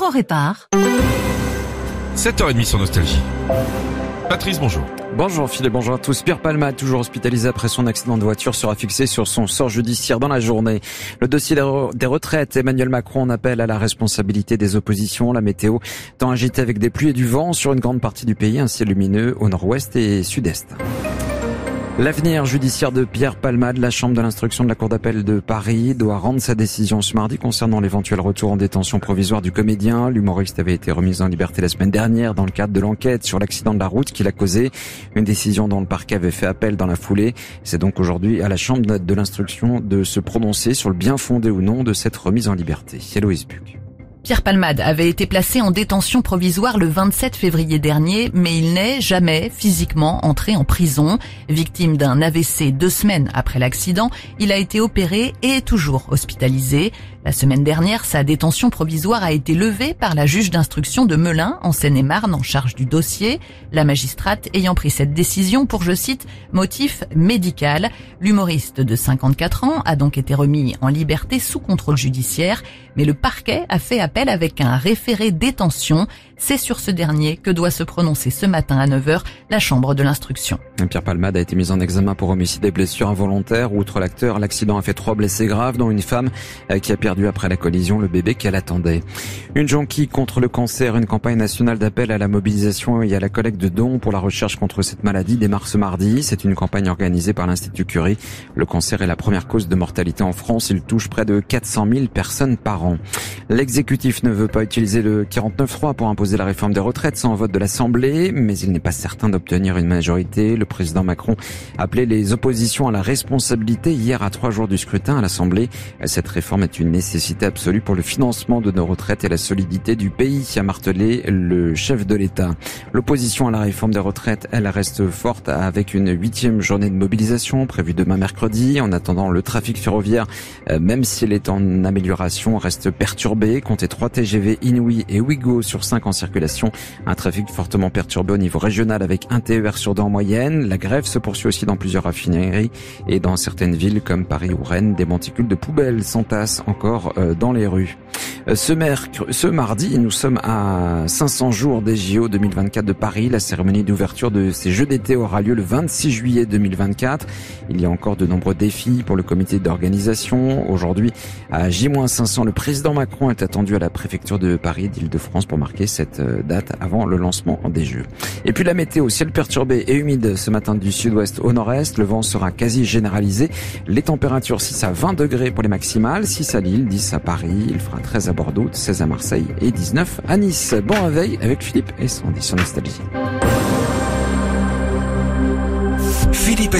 On répare. 7h30 sur Nostalgie. Patrice, bonjour. Bonjour Philippe, bonjour à tous. Pierre Palma, toujours hospitalisé après son accident de voiture, sera fixé sur son sort judiciaire dans la journée. Le dossier des retraites, Emmanuel Macron en appelle à la responsabilité des oppositions. La météo tant agitée avec des pluies et du vent sur une grande partie du pays, un ciel lumineux au nord-ouest et sud-est. L'avenir judiciaire de Pierre Palmade, la chambre de l'instruction de la Cour d'appel de Paris, doit rendre sa décision ce mardi concernant l'éventuel retour en détention provisoire du comédien. L'humoriste avait été remis en liberté la semaine dernière dans le cadre de l'enquête sur l'accident de la route qu'il a causé. Une décision dont le parquet avait fait appel dans la foulée. C'est donc aujourd'hui à la chambre de l'instruction de se prononcer sur le bien fondé ou non de cette remise en liberté. Héloïse Buc. Pierre Palmade avait été placé en détention provisoire le 27 février dernier, mais il n'est jamais physiquement entré en prison. Victime d'un AVC deux semaines après l'accident, il a été opéré et est toujours hospitalisé. La semaine dernière, sa détention provisoire a été levée par la juge d'instruction de Melun, en Seine-et-Marne, en charge du dossier. La magistrate ayant pris cette décision pour, je cite, motif médical. L'humoriste de 54 ans a donc été remis en liberté sous contrôle judiciaire, mais le parquet a fait appel avec un référé détention. C'est sur ce dernier que doit se prononcer ce matin à 9h la chambre de l'instruction. Pierre Palmade a été mis en examen pour homicide et blessures involontaires. Outre l'acteur, l'accident a fait trois blessés graves, dont une femme euh, qui a perdu après la collision le bébé qu'elle attendait. Une jonquille contre le cancer, une campagne nationale d'appel à la mobilisation et à la collecte de dons pour la recherche contre cette maladie démarre ce mardi. C'est une campagne organisée par l'Institut Curie. Le cancer est la première cause de mortalité en France. Il touche près de 400 000 personnes par an. L'exécutif ne veut pas utiliser le 49.3 pour imposer la réforme des retraites sans vote de l'Assemblée, mais il n'est pas certain d'obtenir une majorité. Le président Macron a appelé les oppositions à la responsabilité hier à trois jours du scrutin à l'Assemblée. Cette réforme est une nécessité absolue pour le financement de nos retraites et la solidité du pays, a martelé le chef de l'État. L'opposition à la réforme des retraites, elle reste forte avec une huitième journée de mobilisation prévue demain mercredi. En attendant, le trafic ferroviaire, euh, même s'il est en amélioration, reste perturbé. Comptez 3 TGV Inouï et Ouigo sur 5 en circulation. Un trafic fortement perturbé au niveau régional avec un TER sur deux en moyenne. La grève se poursuit aussi dans plusieurs raffineries et dans certaines villes comme Paris ou Rennes, des monticules de poubelles s'entassent encore euh, dans les rues. Ce, ce mardi, nous sommes à 500 jours des JO 2024 de Paris. La cérémonie d'ouverture de ces Jeux d'été aura lieu le 26 juillet 2024. Il y a encore de nombreux défis pour le comité d'organisation. Aujourd'hui, à J-500, le président Macron est attendu à la préfecture de Paris d'Île-de-France pour marquer cette euh, date avant le lancement des Jeux. Et puis la météo, ciel perturbé et humide ce matin du sud-ouest au nord-est. Le vent sera quasi généralisé. Les températures 6 à 20 degrés pour les maximales, 6 à Lille, 10 à Paris. Il fera 13 à Bordeaux, 16 à Marseille et 19 à Nice. Bon réveil avec Philippe et Sandy sur Nostalgie. Philippe